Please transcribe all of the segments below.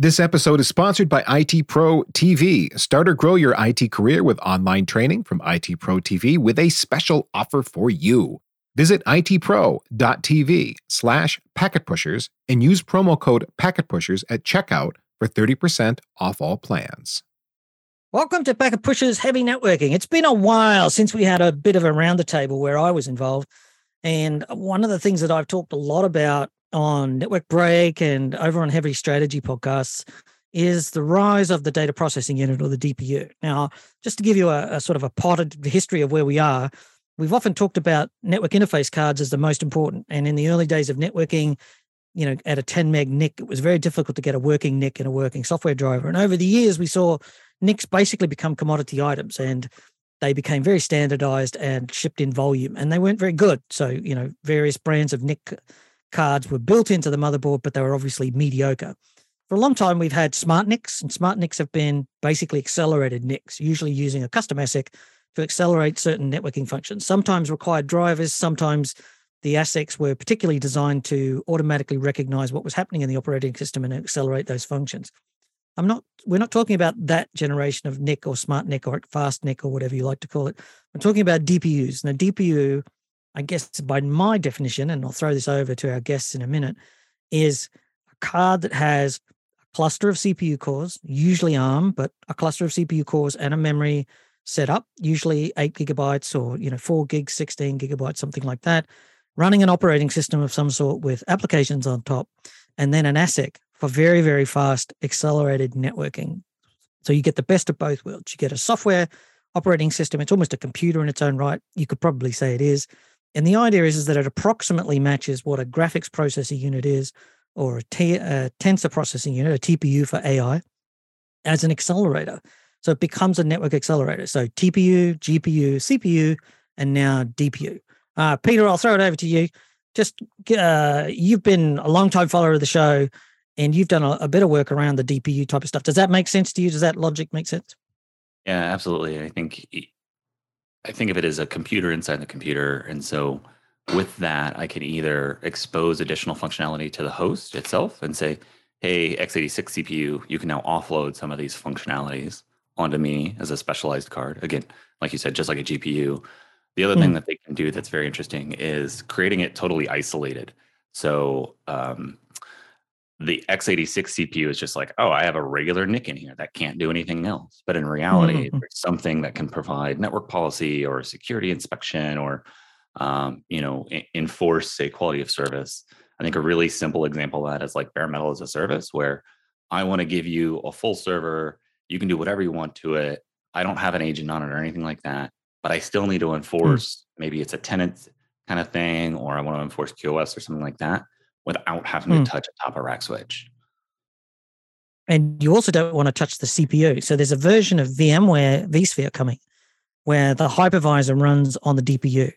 This episode is sponsored by IT Pro TV. Start or grow your IT career with online training from IT Pro TV with a special offer for you. Visit itpro.tv slash packetpushers and use promo code packetpushers at checkout for 30% off all plans. Welcome to Packet Pushers Heavy Networking. It's been a while since we had a bit of a round the table where I was involved. And one of the things that I've talked a lot about on Network Break and over on Heavy Strategy podcasts is the rise of the data processing unit or the DPU. Now, just to give you a, a sort of a potted history of where we are, we've often talked about network interface cards as the most important. And in the early days of networking, you know, at a 10 meg NIC, it was very difficult to get a working NIC and a working software driver. And over the years, we saw NICs basically become commodity items and they became very standardized and shipped in volume and they weren't very good. So, you know, various brands of NIC cards were built into the motherboard, but they were obviously mediocre. For a long time, we've had smart NICs, and smart NICs have been basically accelerated NICs, usually using a custom ASIC to accelerate certain networking functions. Sometimes required drivers, sometimes the ASICs were particularly designed to automatically recognize what was happening in the operating system and accelerate those functions. I'm not, we're not talking about that generation of NIC or smart NIC or fast NIC or whatever you like to call it. I'm talking about DPUs. Now, DPU I guess by my definition, and I'll throw this over to our guests in a minute, is a card that has a cluster of CPU cores, usually ARM, but a cluster of CPU cores and a memory set up, usually eight gigabytes or you know four gigs, sixteen gigabytes, something like that, running an operating system of some sort with applications on top, and then an ASIC for very very fast accelerated networking. So you get the best of both worlds. You get a software operating system. It's almost a computer in its own right. You could probably say it is and the idea is, is that it approximately matches what a graphics processing unit is or a, t- a tensor processing unit, a TPU for AI, as an accelerator. So it becomes a network accelerator. So TPU, GPU, CPU, and now DPU. Uh, Peter, I'll throw it over to you. Just uh, you've been a long time follower of the show, and you've done a, a bit of work around the DPU type of stuff. Does that make sense to you? Does that logic make sense? Yeah, absolutely. I think I think of it as a computer inside the computer. And so with that, I can either expose additional functionality to the host itself and say, hey, x86 CPU, you can now offload some of these functionalities onto me as a specialized card. Again, like you said, just like a GPU. The other mm. thing that they can do that's very interesting is creating it totally isolated. So um, the x86 CPU is just like, oh, I have a regular NIC in here that can't do anything else. But in reality, mm-hmm. there's something that can provide network policy or security inspection or, um, you know, enforce a quality of service. I think a really simple example of that is like bare metal as a service, where I want to give you a full server. You can do whatever you want to it. I don't have an agent on it or anything like that, but I still need to hmm. enforce. Mm. Maybe it's a tenant kind of thing, or I want to enforce QoS or something like that without having mm. to touch a top of rack switch. And you also don't want to touch the CPU. So there's a version of VMware vSphere coming where the hypervisor runs on the DPU,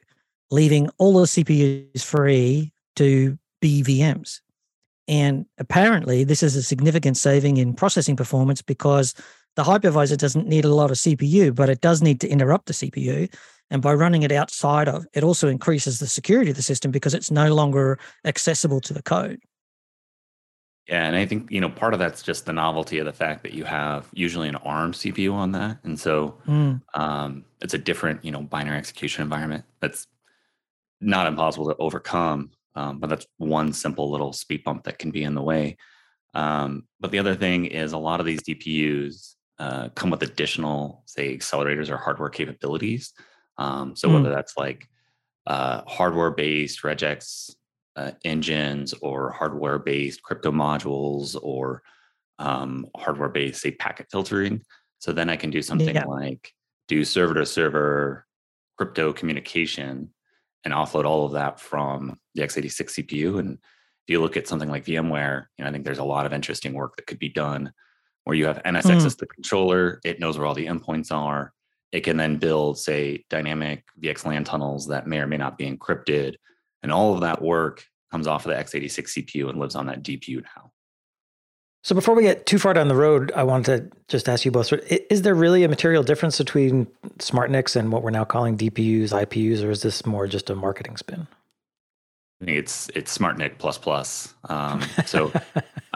leaving all the CPUs free to be VMs. And apparently, this is a significant saving in processing performance because the hypervisor doesn't need a lot of CPU, but it does need to interrupt the CPU. And by running it outside of, it also increases the security of the system because it's no longer accessible to the code. Yeah, and I think you know part of that's just the novelty of the fact that you have usually an ARM CPU on that, and so mm. um, it's a different you know binary execution environment that's not impossible to overcome. Um, but that's one simple little speed bump that can be in the way. Um, but the other thing is a lot of these DPUs uh, come with additional, say, accelerators or hardware capabilities um, so mm. whether that's like uh, hardware-based regex uh, engines or hardware-based crypto modules or um, hardware-based, say, packet filtering. So then I can do something yeah. like do server-to-server crypto communication and offload all of that from the x86 CPU. And if you look at something like VMware, you know, I think there's a lot of interesting work that could be done where you have NSX mm. as the controller, it knows where all the endpoints are it can then build, say, dynamic VXLAN tunnels that may or may not be encrypted. And all of that work comes off of the x86 CPU and lives on that GPU now. So before we get too far down the road, I wanted to just ask you both: Is there really a material difference between SmartNICs and what we're now calling DPUs, IPUs, or is this more just a marketing spin? I think it's it's SmartNIC plus plus. Um, so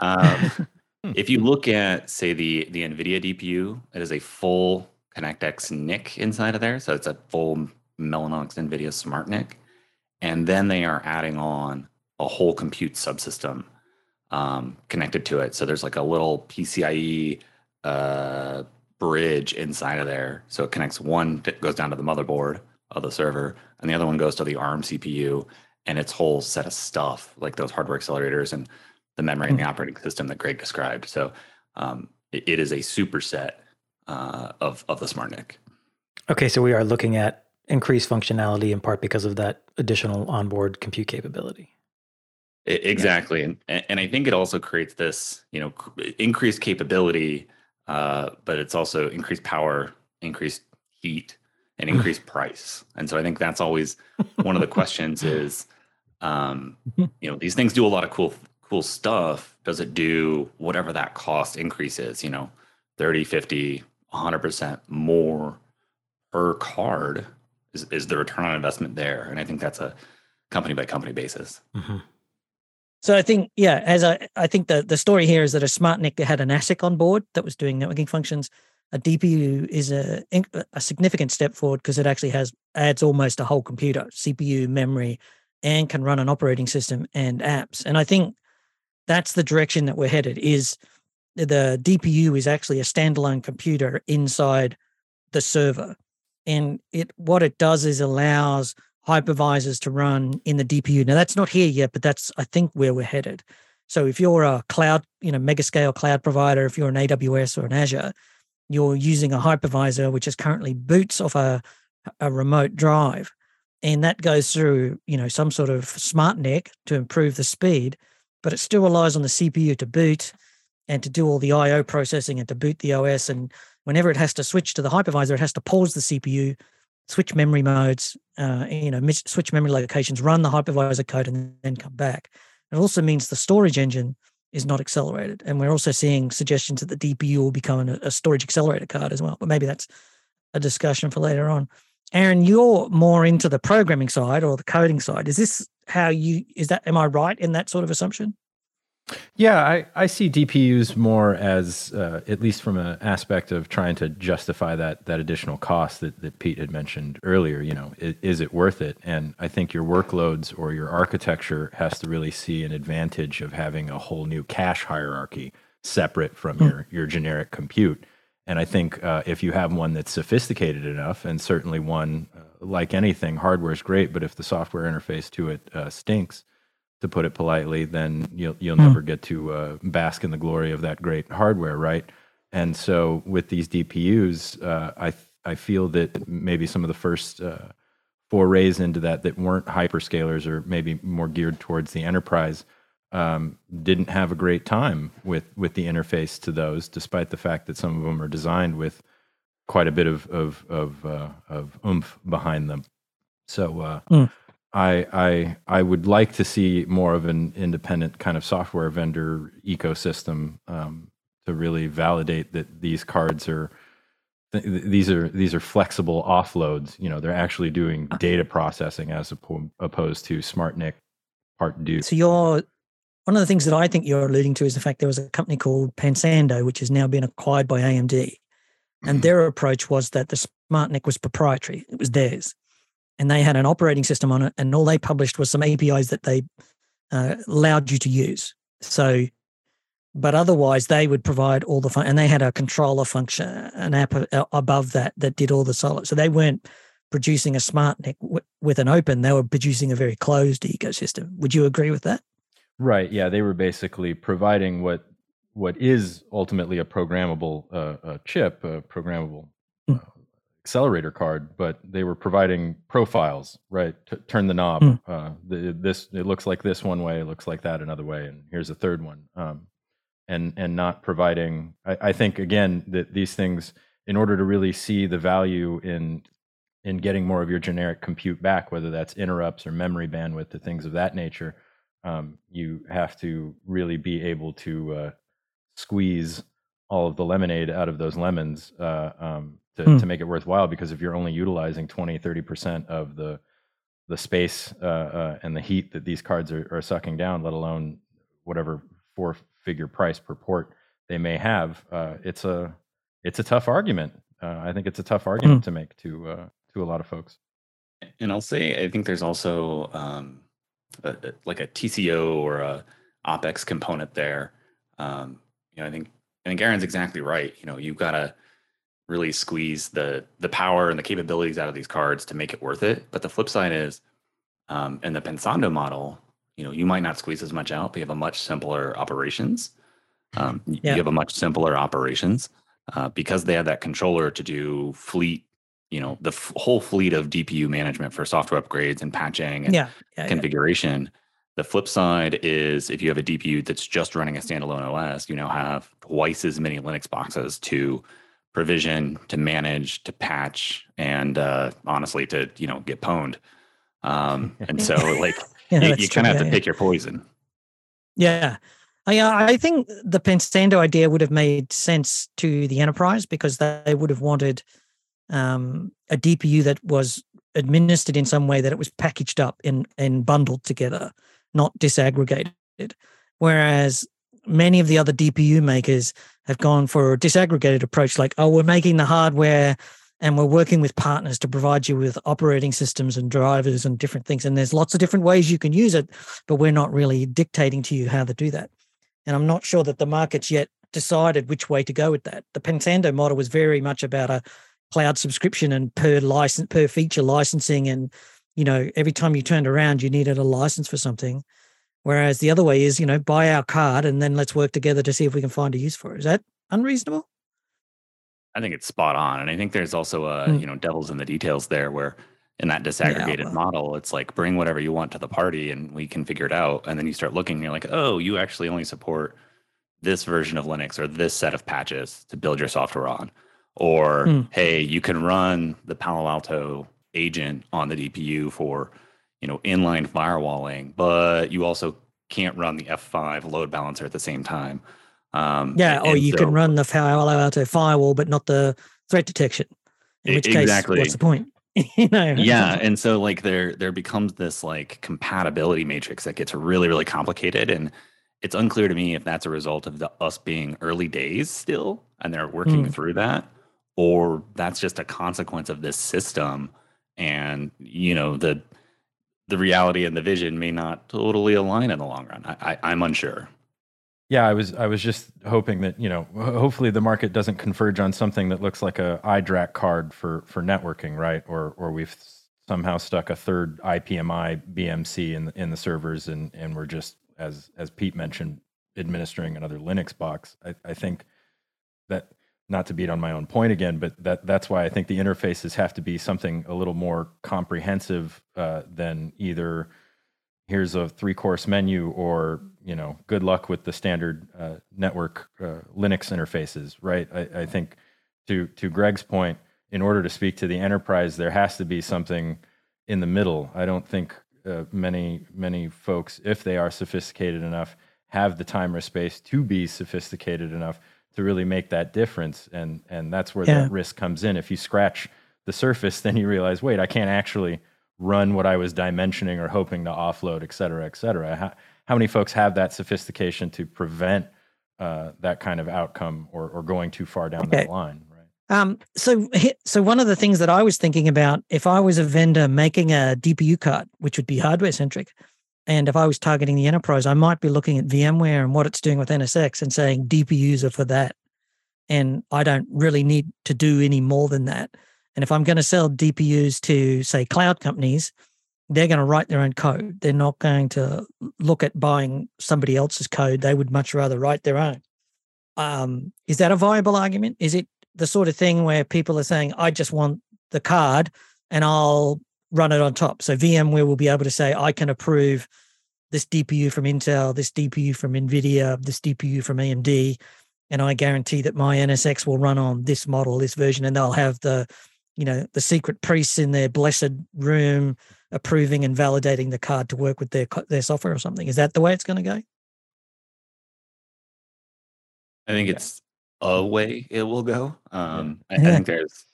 um, if you look at say the the NVIDIA DPU, it is a full ConnectX NIC inside of there, so it's a full Mellanox NVIDIA Smart NIC, and then they are adding on a whole compute subsystem um, connected to it. So there's like a little PCIe uh, bridge inside of there. So it connects one that goes down to the motherboard of the server, and the other one goes to the ARM CPU and its whole set of stuff, like those hardware accelerators and the memory and the mm-hmm. operating system that Greg described. So um, it, it is a superset uh, of of the SmartNIC. Okay, so we are looking at increased functionality in part because of that additional onboard compute capability. Exactly, and and I think it also creates this, you know, increased capability, uh, but it's also increased power, increased heat, and increased price. And so I think that's always one of the questions is, um, you know, these things do a lot of cool cool stuff. Does it do whatever that cost increase is? You know, 30, 50, 100 percent more per card. Is is the return on investment there? And I think that's a company by company basis. Mm-hmm. So I think, yeah, as I, I think the, the story here is that a smart NIC had an ASIC on board that was doing networking functions. A DPU is a, a significant step forward because it actually has adds almost a whole computer, CPU, memory, and can run an operating system and apps. And I think that's the direction that we're headed is the DPU is actually a standalone computer inside the server. And it what it does is allows hypervisors to run in the DPU. Now that's not here yet, but that's I think where we're headed. So if you're a cloud, you know, mega scale cloud provider, if you're an AWS or an Azure, you're using a hypervisor which is currently boots off a, a remote drive. And that goes through, you know, some sort of smart NIC to improve the speed, but it still relies on the CPU to boot and to do all the IO processing and to boot the OS. And whenever it has to switch to the hypervisor, it has to pause the CPU, switch memory modes, uh, you know, switch memory locations, run the hypervisor code, and then come back. It also means the storage engine is not accelerated. And we're also seeing suggestions that the DPU will become a, storage accelerator card as well. But maybe that's a discussion for later on. Aaron, you're more into the programming side or the coding side. Is this how you, is that, am I right in that sort of assumption? Yeah, I, I see DPUs more as, uh, at least from an aspect of trying to justify that that additional cost that, that Pete had mentioned earlier. You know, is, is, it worth it? And I think your workloads or your architecture has to really see an advantage of having a whole new cache hierarchy separate from mm. your your generic compute. And I think uh, if you have one that's sophisticated enough, and certainly one uh, like anything, hardware is great, but if the software interface to it uh, stinks to put it politely, then you'll you'll mm. never get to uh, bask in the glory of that great hardware, right? And so with these DPUs, uh, I I feel that maybe some of the first uh, forays into that that weren't hyperscalers or maybe more geared towards the enterprise um, didn't have a great time with with the interface to those, despite the fact that some of them are designed with quite a bit of of of, uh, of oomph behind them. So. Mm I, I I would like to see more of an independent kind of software vendor ecosystem um, to really validate that these cards are th- these are these are flexible offloads. You know, they're actually doing uh. data processing as opposed to SmartNIC part due. So you're one of the things that I think you're alluding to is the fact there was a company called Pensando, which has now been acquired by AMD, and mm-hmm. their approach was that the SmartNIC was proprietary; it was theirs and they had an operating system on it, and all they published was some APIs that they uh, allowed you to use. So, but otherwise, they would provide all the fun, and they had a controller function, an app uh, above that that did all the solid. So they weren't producing a smart NIC w- with an open; they were producing a very closed ecosystem. Would you agree with that? Right. Yeah, they were basically providing what what is ultimately a programmable uh, a chip, a programmable mm accelerator card, but they were providing profiles, right? T- turn the knob. Mm. Uh, the, this it looks like this one way, it looks like that another way, and here's a third one. Um, and and not providing. I, I think again that these things, in order to really see the value in in getting more of your generic compute back, whether that's interrupts or memory bandwidth or things of that nature, um, you have to really be able to uh, squeeze all of the lemonade out of those lemons uh, um, to, mm. to make it worthwhile because if you're only utilizing 20 30% of the the space uh, uh, and the heat that these cards are, are, sucking down let alone whatever four figure price per port they may have. Uh, it's a it's a tough argument. Uh, I think it's a tough argument mm. to make to uh, to a lot of folks. And I'll say I think there's also um, a, a, like a TCO or a OPEX component there. Um, you know, I think I think Aaron's exactly right. You know, you've got to really squeeze the the power and the capabilities out of these cards to make it worth it. But the flip side is, um, in the Pensando model, you know, you might not squeeze as much out, but you have a much simpler operations. Um, yeah. You have a much simpler operations uh, because they have that controller to do fleet. You know, the f- whole fleet of DPU management for software upgrades and patching and yeah. Yeah, configuration. The flip side is if you have a DPU that's just running a standalone OS, you now have twice as many Linux boxes to provision, to manage, to patch, and uh, honestly to you know get pwned. Um, and so like yeah, you, you kind of have to pick your poison. Yeah. I, uh, I think the Pensando idea would have made sense to the enterprise because they would have wanted um, a DPU that was administered in some way that it was packaged up and, and bundled together not disaggregated. Whereas many of the other DPU makers have gone for a disaggregated approach, like, oh, we're making the hardware and we're working with partners to provide you with operating systems and drivers and different things. And there's lots of different ways you can use it, but we're not really dictating to you how to do that. And I'm not sure that the market's yet decided which way to go with that. The Pensando model was very much about a cloud subscription and per license per feature licensing and you know, every time you turned around, you needed a license for something. Whereas the other way is, you know, buy our card and then let's work together to see if we can find a use for it. Is that unreasonable? I think it's spot on. And I think there's also a, mm. you know, devils in the details there where in that disaggregated yeah, well. model, it's like bring whatever you want to the party and we can figure it out. And then you start looking and you're like, oh, you actually only support this version of Linux or this set of patches to build your software on. Or, mm. hey, you can run the Palo Alto agent on the DPU for, you know, inline firewalling, but you also can't run the F5 load balancer at the same time. Um, yeah, or you so, can run the Alto firewall, but not the threat detection. In which exactly. case, what's the point? you know? Yeah, and so like there there becomes this like compatibility matrix that gets really really complicated, and it's unclear to me if that's a result of the, us being early days still, and they're working mm. through that, or that's just a consequence of this system and you know the the reality and the vision may not totally align in the long run. I, I, am unsure. Yeah, I was I was just hoping that you know hopefully the market doesn't converge on something that looks like a iDRAC card for for networking, right? Or or we've somehow stuck a third IPMI BMC in the, in the servers, and and we're just as as Pete mentioned administering another Linux box. I, I think that not to beat on my own point again, but that that's why I think the interfaces have to be something a little more comprehensive uh, than either here's a three course menu or you know good luck with the standard uh, network uh, Linux interfaces, right? I, I, think to to Greg's point, in order to speak to the enterprise, there has to be something in the middle. I don't think uh, many many folks, if they are sophisticated enough, have the time or space to be sophisticated enough to really make that difference. And and that's where yeah. that risk comes in. If you scratch the surface, then you realize, wait, I can't actually run what I was dimensioning or hoping to offload, et cetera, et cetera. How, how many folks have that sophistication to prevent uh, that kind of outcome or, or going too far down okay. that line? Right. Um, so, so one of the things that I was thinking about, if I was a vendor making a DPU card, which would be hardware centric, and if I was targeting the enterprise, I might be looking at VMware and what it's doing with NSX and saying DPUs are for that. And I don't really need to do any more than that. And if I'm going to sell DPUs to, say, cloud companies, they're going to write their own code. They're not going to look at buying somebody else's code. They would much rather write their own. Um, is that a viable argument? Is it the sort of thing where people are saying, I just want the card and I'll run it on top. So VMware will be able to say, I can approve this DPU from Intel, this DPU from NVIDIA, this DPU from AMD, and I guarantee that my NSX will run on this model, this version, and they'll have the, you know, the secret priests in their blessed room approving and validating the card to work with their their software or something. Is that the way it's going to go? I think it's a way it will go. Um, I, yeah. I think there's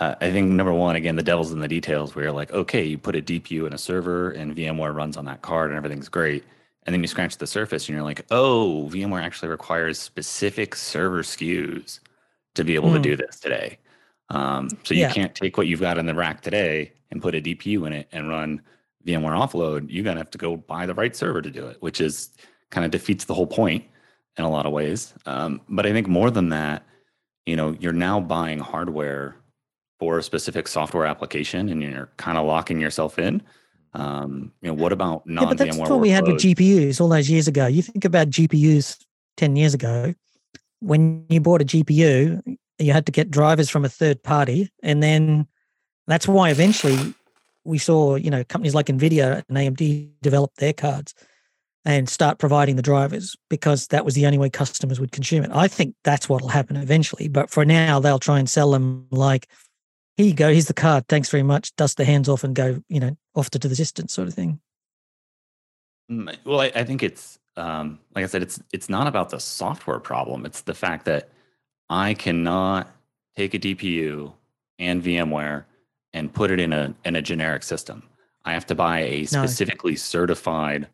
uh, I think number one, again, the devil's in the details where you're like, okay, you put a DPU in a server and VMware runs on that card and everything's great. and then you scratch the surface and you're like, oh, VMware actually requires specific server SKUs to be able mm. to do this today. Um, so you yeah. can't take what you've got in the rack today and put a DPU in it and run VMware offload. You're gonna have to go buy the right server to do it, which is kind of defeats the whole point in a lot of ways. Um, but I think more than that, you know, you're now buying hardware for a specific software application, and you're kind of locking yourself in. Um, you know, what about non? Yeah, but that's what we had with GPUs all those years ago. You think about GPUs ten years ago. When you bought a GPU, you had to get drivers from a third party, and then that's why eventually we saw you know companies like Nvidia and AMD develop their cards and start providing the drivers because that was the only way customers would consume it. I think that's what will happen eventually, but for now they'll try and sell them like here you go, here's the card, thanks very much, dust the hands off and go, you know, off to, to the distance sort of thing. Mm, well, I, I think it's um, like I said, it's it's not about the software problem. It's the fact that I cannot take a DPU and VMware and put it in a in a generic system. I have to buy a specifically no. certified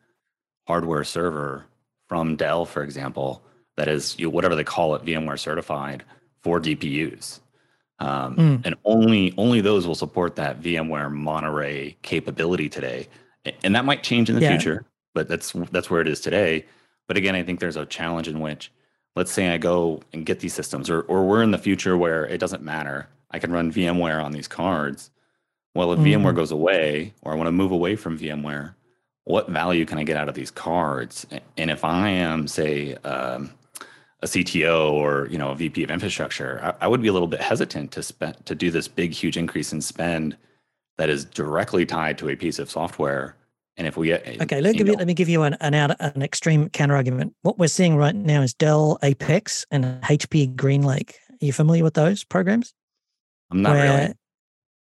hardware server from Dell, for example, that is you know, whatever they call it, VMware certified for DPUs. Um, mm. And only only those will support that VMware Monterey capability today, and that might change in the yeah. future. But that's that's where it is today. But again, I think there's a challenge in which, let's say I go and get these systems, or or we're in the future where it doesn't matter. I can run VMware on these cards. Well, if mm. VMware goes away, or I want to move away from VMware, what value can I get out of these cards? And if I am, say, um, a CTO or you know a VP of infrastructure, I, I, would be a little bit hesitant to spend to do this big, huge increase in spend that is directly tied to a piece of software. And if we get okay, let, give you, let me give you an an, out, an extreme counter argument. What we're seeing right now is Dell Apex and HP GreenLake. Are you familiar with those programs? I'm not Where, really.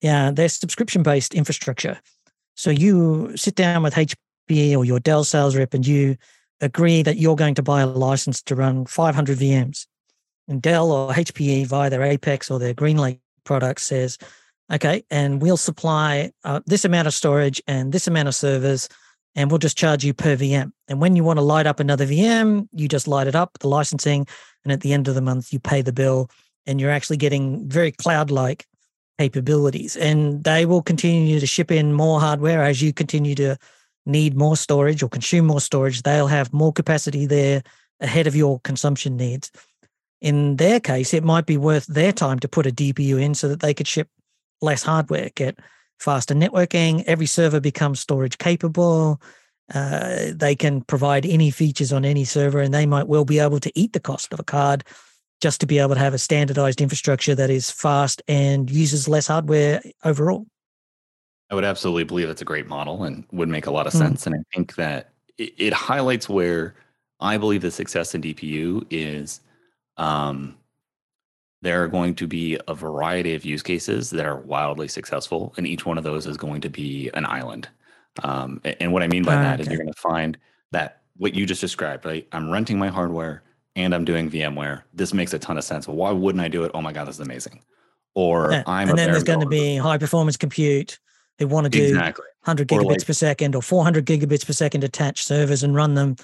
Yeah, they're subscription based infrastructure. So you sit down with HP or your Dell sales rep and you agree that you're going to buy a license to run 500 VMs. And Dell or HPE via their Apex or their GreenLake product says, okay, and we'll supply uh, this amount of storage and this amount of servers, and we'll just charge you per VM. And when you want to light up another VM, you just light it up, the licensing, and at the end of the month, you pay the bill, and you're actually getting very cloud like capabilities. And they will continue to ship in more hardware as you continue to need more storage or consume more storage. They'll have more capacity there ahead of your consumption needs. In their case, it might be worth their time to put a DPU in so that they could ship less hardware, get faster networking. Every server becomes storage capable. Uh, they can provide any features on any server, and they might well be able to eat the cost of a card just to be able to have a standardized infrastructure that is fast and uses less hardware overall. I would absolutely believe that's a great model and would make a lot of hmm. sense. And I think that it, it, highlights where I believe the success in DPU is um, there are going to be a variety of use cases that are wildly successful, and each one of those is going to be an island. Um, and what I mean by that okay. is you're going to find that what you just described, right? I'm renting my hardware and I'm doing VMware. This makes a ton of sense. Why wouldn't I do it? Oh my God, this is amazing. Or yeah. I'm and then there's going to be high performance compute. They want to do exactly. 100 gigabits like, per second or 400 gigabits per second attached servers and run them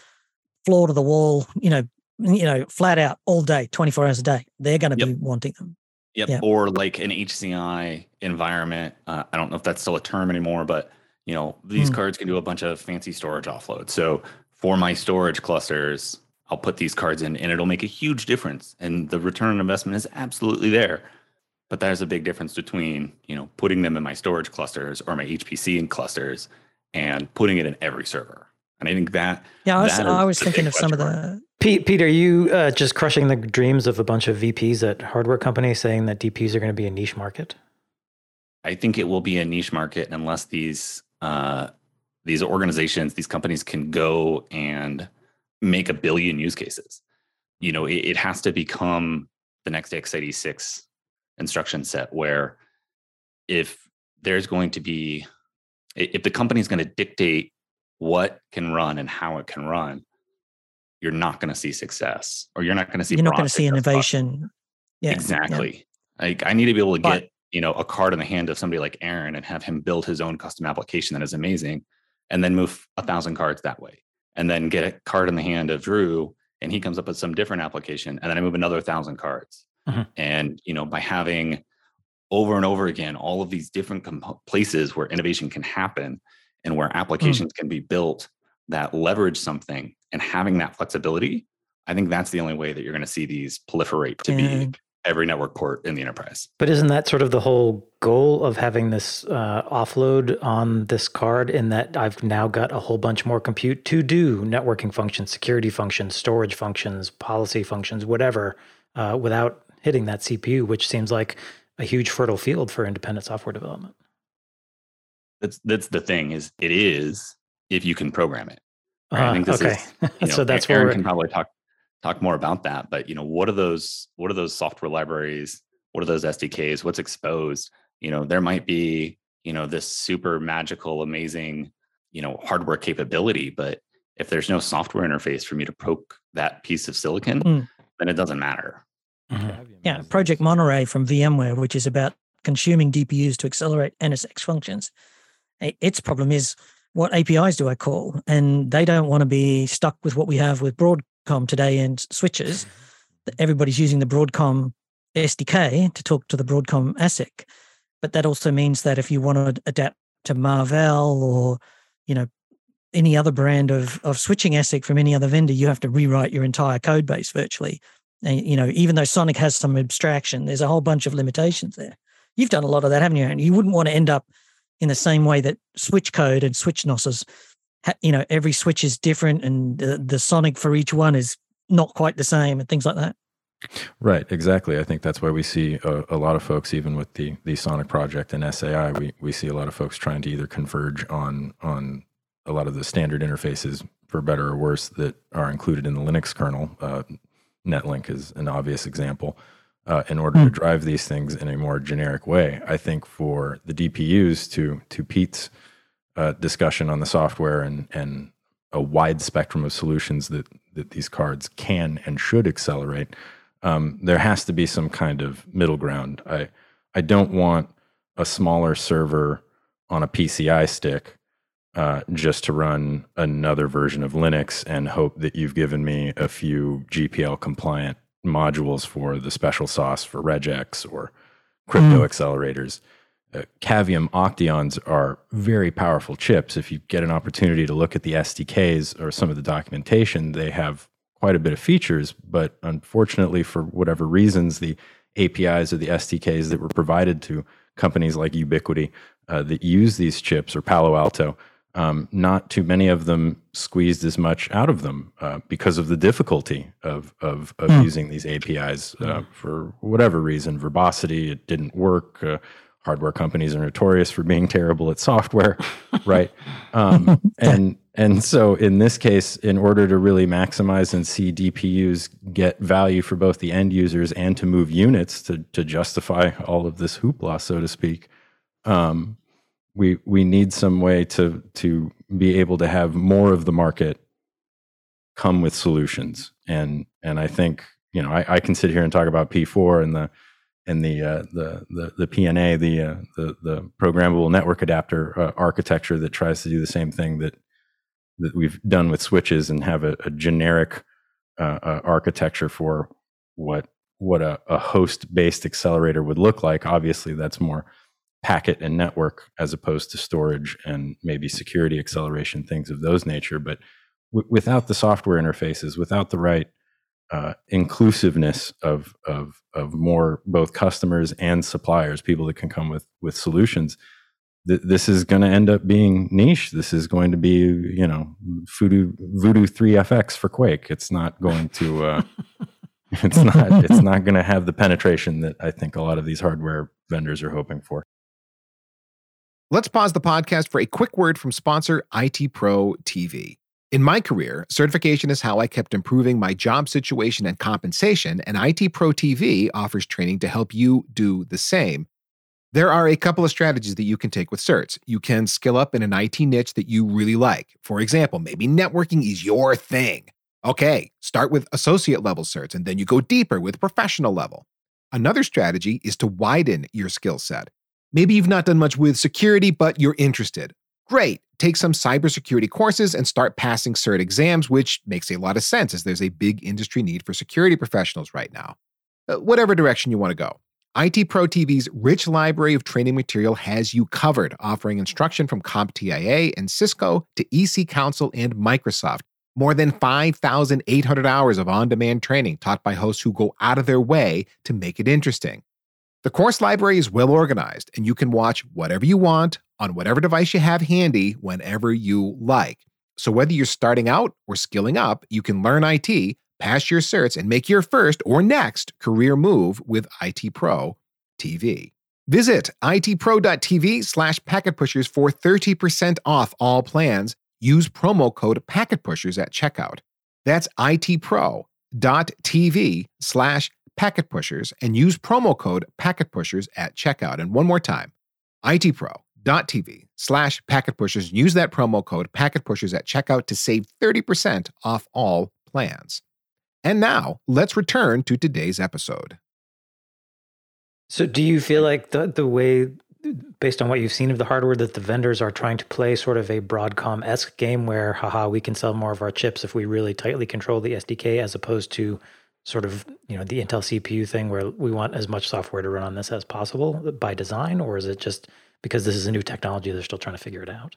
floor to the wall, you know, you know, flat out all day, 24 hours a day. They're going to yep. be wanting them. Yep. yep. Or like an HCI environment. Uh, I don't know if that's still a term anymore, but you know, these mm. cards can do a bunch of fancy storage offload. So for my storage clusters, I'll put these cards in and it'll make a huge difference. And the return on investment is absolutely there. But there's a big difference between, you know, putting them in my storage clusters or my HPC in clusters and putting it in every server. And I think that Yeah, I was, I was thinking of some of the Pete, Pete, are you uh, just crushing the dreams of a bunch of VPs at hardware companies saying that DPs are going to be a niche market? I think it will be a niche market unless these uh, these organizations, these companies can go and make a billion use cases. You know, it, it has to become the next x86 instruction set where if there's going to be if the company is going to dictate what can run and how it can run you're not going to see success or you're not going to see you're not going to see innovation yeah exactly yeah. like i need to be able to but, get you know a card in the hand of somebody like aaron and have him build his own custom application that is amazing and then move a thousand cards that way and then get a card in the hand of Drew and he comes up with some different application and then I move another thousand cards. Mm-hmm. And, you know, by having over and over again all of these different comp- places where innovation can happen and where mm. applications mm. can be built that leverage something and having that flexibility, I think that's the only way that you're going to see these proliferate to be every network port in the enterprise. But isn't that sort of the whole goal of having this uh, offload on this card in that I've now got a whole bunch more compute to do networking functions, security functions, storage functions, policy functions, whatever, uh, without hitting that CPU, which seems like a huge fertile field for independent software development. That's that's the thing is it is if you can program it. Right? Uh, I think this okay. is you know, so that's Aaron where can probably talk talk more about that. But you know, what are those what are those software libraries? What are those SDKs? What's exposed? You know, there might be, you know, this super magical, amazing, you know, hardware capability, but if there's no software interface for me to poke that piece of silicon, mm. then it doesn't matter. Mm-hmm. Yeah, Project Monterey from VMware, which is about consuming DPUs to accelerate NSX functions. Its problem is what APIs do I call? And they don't want to be stuck with what we have with Broadcom today and switches. Everybody's using the Broadcom SDK to talk to the Broadcom ASIC. But that also means that if you want to adapt to Marvell or, you know, any other brand of, of switching ASIC from any other vendor, you have to rewrite your entire code base virtually. And, you know, even though Sonic has some abstraction, there's a whole bunch of limitations there. You've done a lot of that, haven't you? And you wouldn't want to end up in the same way that switch code and switch NOSes, you know, every switch is different and the, the Sonic for each one is not quite the same and things like that. Right, exactly. I think that's why we see a, a, lot of folks, even with the the Sonic project and SAI, we, we see a lot of folks trying to either converge on on a lot of the standard interfaces, for better or worse, that are included in the Linux kernel. Uh, Netlink is an obvious example. Uh, in order mm. to hmm. drive these things in a more generic way, I think for the DPUs to to Pete's uh, discussion on the software and and a wide spectrum of solutions that that these cards can and should accelerate, um, there has to be some kind of middle ground. I I don't want a smaller server on a PCI stick uh, just to run another version of Linux and hope that you've given me a few GPL compliant modules for the special sauce for regex or crypto mm. accelerators. Uh, Cavium Octeons are very powerful chips. If you get an opportunity to look at the SDKs or some of the documentation, they have quite a bit of features. But unfortunately, for whatever reasons, the APIs or the SDKs that were provided to companies like Ubiquiti uh, that use these chips or Palo Alto um, not too many of them squeezed as much out of them uh, because of the difficulty of of, of mm. using these APIs uh, for whatever reason. Verbosity it didn't work. Uh, hardware companies are notorious for being terrible at software, right? Um, and and so in this case, in order to really maximize and see DPUs get value for both the end users and to move units to to justify all of this hoopla, so to speak. Um, we we need some way to to be able to have more of the market come with solutions and and I think you know I, I can sit here and talk about P4 and the and the uh, the, the the PNA the uh, the the programmable network adapter uh, architecture that tries to do the same thing that that we've done with switches and have a, a generic uh, uh, architecture for what what a, a host based accelerator would look like. Obviously, that's more packet and network as opposed to storage and maybe security acceleration things of those nature. But w- without the software interfaces without the right uh, inclusiveness of, of of more both customers and suppliers people that can come with with solutions th- this is going to end up being niche. This is going to be you know voodoo voodoo 3dfx for quake. It's not going to uh, it's not it's not going to have the penetration that i think a lot of these hardware vendors are hoping for Let's pause the podcast for a quick word from sponsor IT Pro TV. In my career, certification is how I kept improving my job situation and compensation, and IT Pro TV offers training to help you do the same. There are a couple of strategies that you can take with certs. You can skill up in an IT niche that you really like. For example, maybe networking is your thing. Okay, start with associate level certs and then you go deeper with professional level. Another strategy is to widen your skill set. Maybe you've not done much with security, but you're interested. Great. Take some cybersecurity courses and start passing cert exams, which makes a lot of sense as there's a big industry need for security professionals right now. Uh, whatever direction you want to go. IT Pro TV's rich library of training material has you covered, offering instruction from CompTIA and Cisco to EC Council and Microsoft. More than 5,800 hours of on demand training taught by hosts who go out of their way to make it interesting. The course library is well organized, and you can watch whatever you want on whatever device you have handy whenever you like. So, whether you're starting out or skilling up, you can learn IT pass your certs, and make your first or next career move with IT Pro TV. Visit itpro.tv slash packetpushers for 30% off all plans. Use promo code packetpushers at checkout. That's itpro.tv slash packetpushers and use promo code Packet Pushers at checkout. And one more time, itpro.tv slash packetpushers. Use that promo code Packet Pushers at checkout to save 30% off all plans. And now, let's return to today's episode. So, do you feel like the, the way, based on what you've seen of the hardware, that the vendors are trying to play sort of a Broadcom esque game where, haha, we can sell more of our chips if we really tightly control the SDK, as opposed to sort of you know the Intel CPU thing where we want as much software to run on this as possible by design, or is it just because this is a new technology they're still trying to figure it out?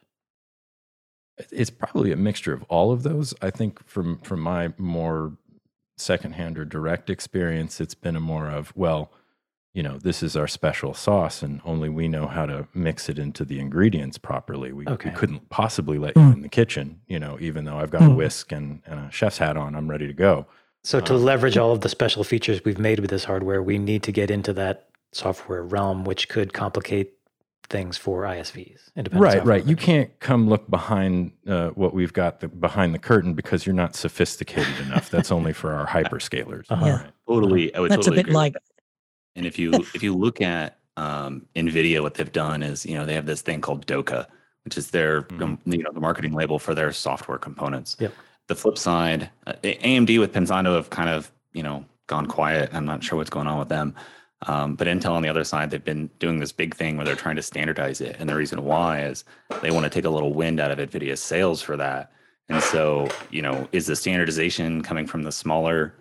It's probably a mixture of all of those. I think from from my more secondhand or direct experience, it's been a more of, well, you know, this is our special sauce and only we know how to mix it into the ingredients properly. We, okay. we couldn't possibly let you in the kitchen, you know, even though I've got a hmm. whisk and, and, a chef's hat on, I'm ready to go. So, to um, leverage all of the special features we've made with this hardware, we need to get into that software realm, which could complicate things for ISVs. Right, right. You can't come look behind uh, what we've got the, behind the curtain because you're not sophisticated enough. That's only for our hyperscalers. Uh-huh. Yeah. Totally. I would That's totally a bit like. And if you if you look at um, Nvidia, what they've done is you know they have this thing called DOCA, which is their mm-hmm. you know the marketing label for their software components. Yep. The flip side, uh, AMD with Pensando have kind of you know gone quiet. I'm not sure what's going on with them. Um, but Intel on the other side, they've been doing this big thing where they're trying to standardize it. And the reason why is they want to take a little wind out of NVIDIA's sales for that. And so, you know, is the standardization coming from the smaller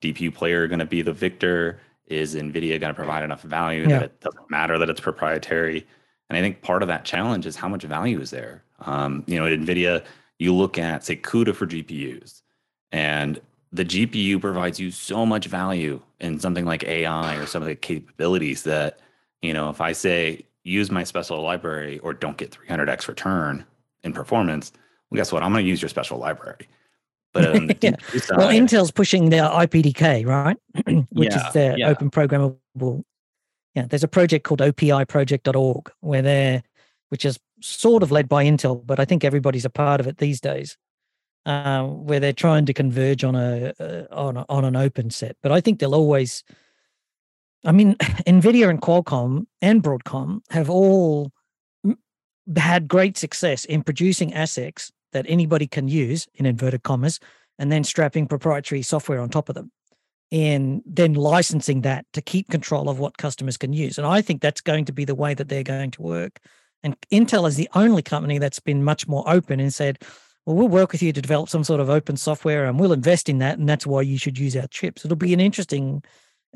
DPU player going to be the victor? Is NVIDIA going to provide enough value yeah. that it doesn't matter that it's proprietary? And I think part of that challenge is how much value is there. Um, you know, at NVIDIA, you look at, say, CUDA for GPUs, and the GPU provides you so much value in something like AI or some of the capabilities that, you know, if I say use my special library or don't get 300x return in performance, well, guess what? I'm going to use your special library. But yeah. side, well, Intel's pushing their IPDK, right? Which yeah, is their yeah. open programmable. Yeah, there's a project called OPIproject.org where they're, which is sort of led by Intel, but I think everybody's a part of it these days uh, where they're trying to converge on a, uh, on a, on an open set. But I think they'll always. I mean, Nvidia and Qualcomm and Broadcom have all had great success in producing ASICs that anybody can use in inverted commas, and then strapping proprietary software on top of them, and then licensing that to keep control of what customers can use. And I think that's going to be the way that they're going to work. And Intel is the only company that's been much more open and said, well, we'll work with you to develop some sort of open software and we'll invest in that. And that's why you should use our chips. It'll be an interesting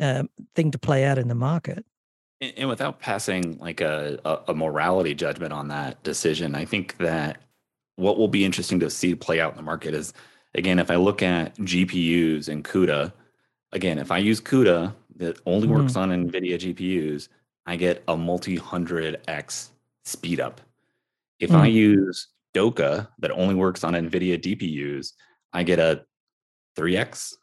uh, thing to play out in the market. And, and without passing like a, a, a morality judgment on that decision, I think that what will be interesting to see play out in the market is again, if I look at GPUs and CUDA, again, if I use CUDA that only works mm-hmm. on NVIDIA GPUs, I get a multi hundred X speed up. If mm-hmm. I use DOCA that only works on NVIDIA DPUs, I get a 3x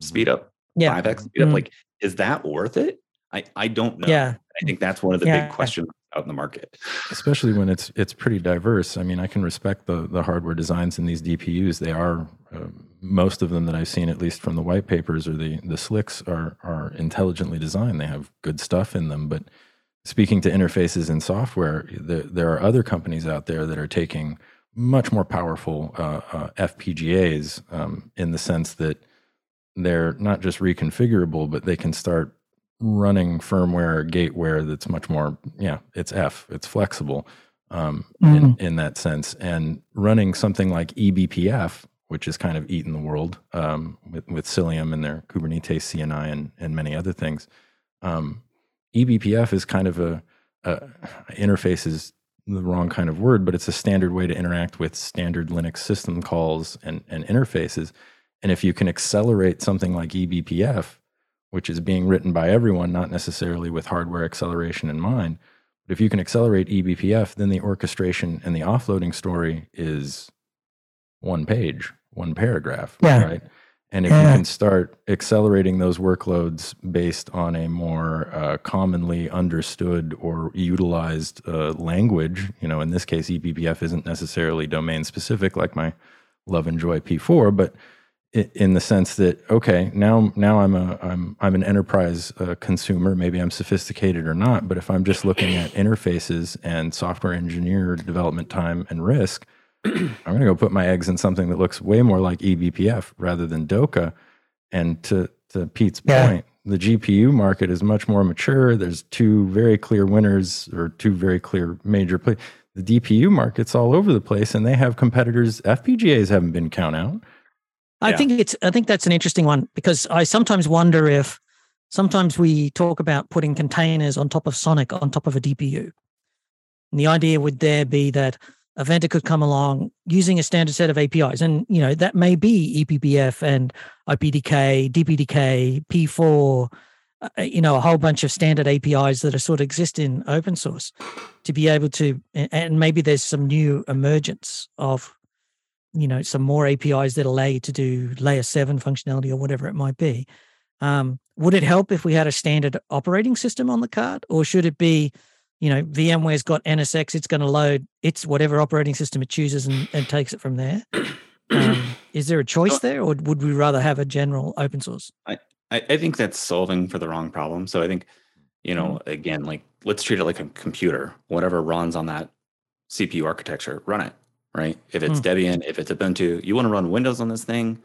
speed up, yeah. 5x speed up. Mm-hmm. Like, is that worth it? I, I don't know. Yeah. I think that's one of the yeah. big questions out in the market. Especially when it's it's pretty diverse. I mean, I can respect the the hardware designs in these DPUs. They are uh, most of them that I've seen, at least from the white papers or the the slicks, are are intelligently designed. They have good stuff in them, but speaking to interfaces and software, the, there are other companies out there that are taking much more powerful uh, uh, FPGAs um, in the sense that they're not just reconfigurable, but they can start running firmware or gateware that's much more, yeah, it's F, it's flexible. um, mm. in, in that sense. And running something like eBPF, which is kind of eaten the world um, with, with Cilium and their Kubernetes CNI and, and many other things. Um, eBPF is kind of a, a interface is the wrong kind of word, but it's a standard way to interact with standard Linux system calls and, and interfaces. And if you can accelerate something like eBPF, which is being written by everyone, not necessarily with hardware acceleration in mind, but if you can accelerate eBPF, then the orchestration and the offloading story is one page, one paragraph, yeah. right? And if yeah. you can start accelerating those workloads based on a more uh, commonly understood or utilized uh, language, you know, in this case, eBPF isn't necessarily domain specific like my Love and Joy P4, but in the sense that okay, now now I'm a I'm I'm an enterprise uh, consumer. Maybe I'm sophisticated or not, but if I'm just looking at interfaces and software engineer development time and risk, I'm going to go put my eggs in something that looks way more like eBPF rather than DOCA. And to to Pete's yeah. point, the GPU market is much more mature. There's two very clear winners or two very clear major players. The DPU market's all over the place, and they have competitors. FPGAs haven't been count out. I yeah. think it's. I think that's an interesting one because I sometimes wonder if sometimes we talk about putting containers on top of SONiC on top of a DPU. And the idea would there be that a vendor could come along using a standard set of APIs, and you know that may be eBPF and IPDK, DPDK, P4, uh, you know, a whole bunch of standard APIs that are sort of exist in open source to be able to, and maybe there's some new emergence of, you know, some more APIs that allow you to do layer seven functionality or whatever it might be. Um, would it help if we had a standard operating system on the card, or should it be you know, VMware's got NSX, it's going to load its whatever operating system it chooses and, and takes it from there. Um, is there a choice there, or would we rather have a general open source? I, I think that's solving for the wrong problem. So I think, you know, mm-hmm. again, like let's treat it like a computer. Whatever runs on that CPU architecture, run it, right? If it's mm. Debian, if it's Ubuntu, you want to run Windows on this thing,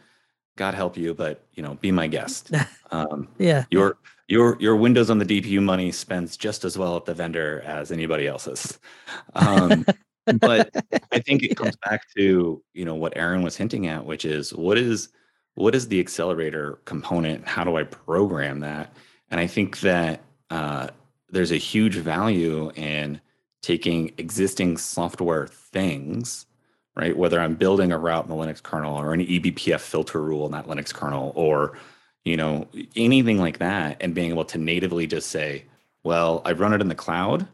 God help you, but you know, be my guest. Um, yeah, your your your Windows on the DPU money spends just as well at the vendor as anybody else's. Um, but I think it comes back to you know what Aaron was hinting at, which is what is what is the accelerator component? How do I program that? And I think that uh, there's a huge value in taking existing software things right? Whether I'm building a route in the Linux kernel or an eBPF filter rule in that Linux kernel or, you know, anything like that, and being able to natively just say, well, I run it in the cloud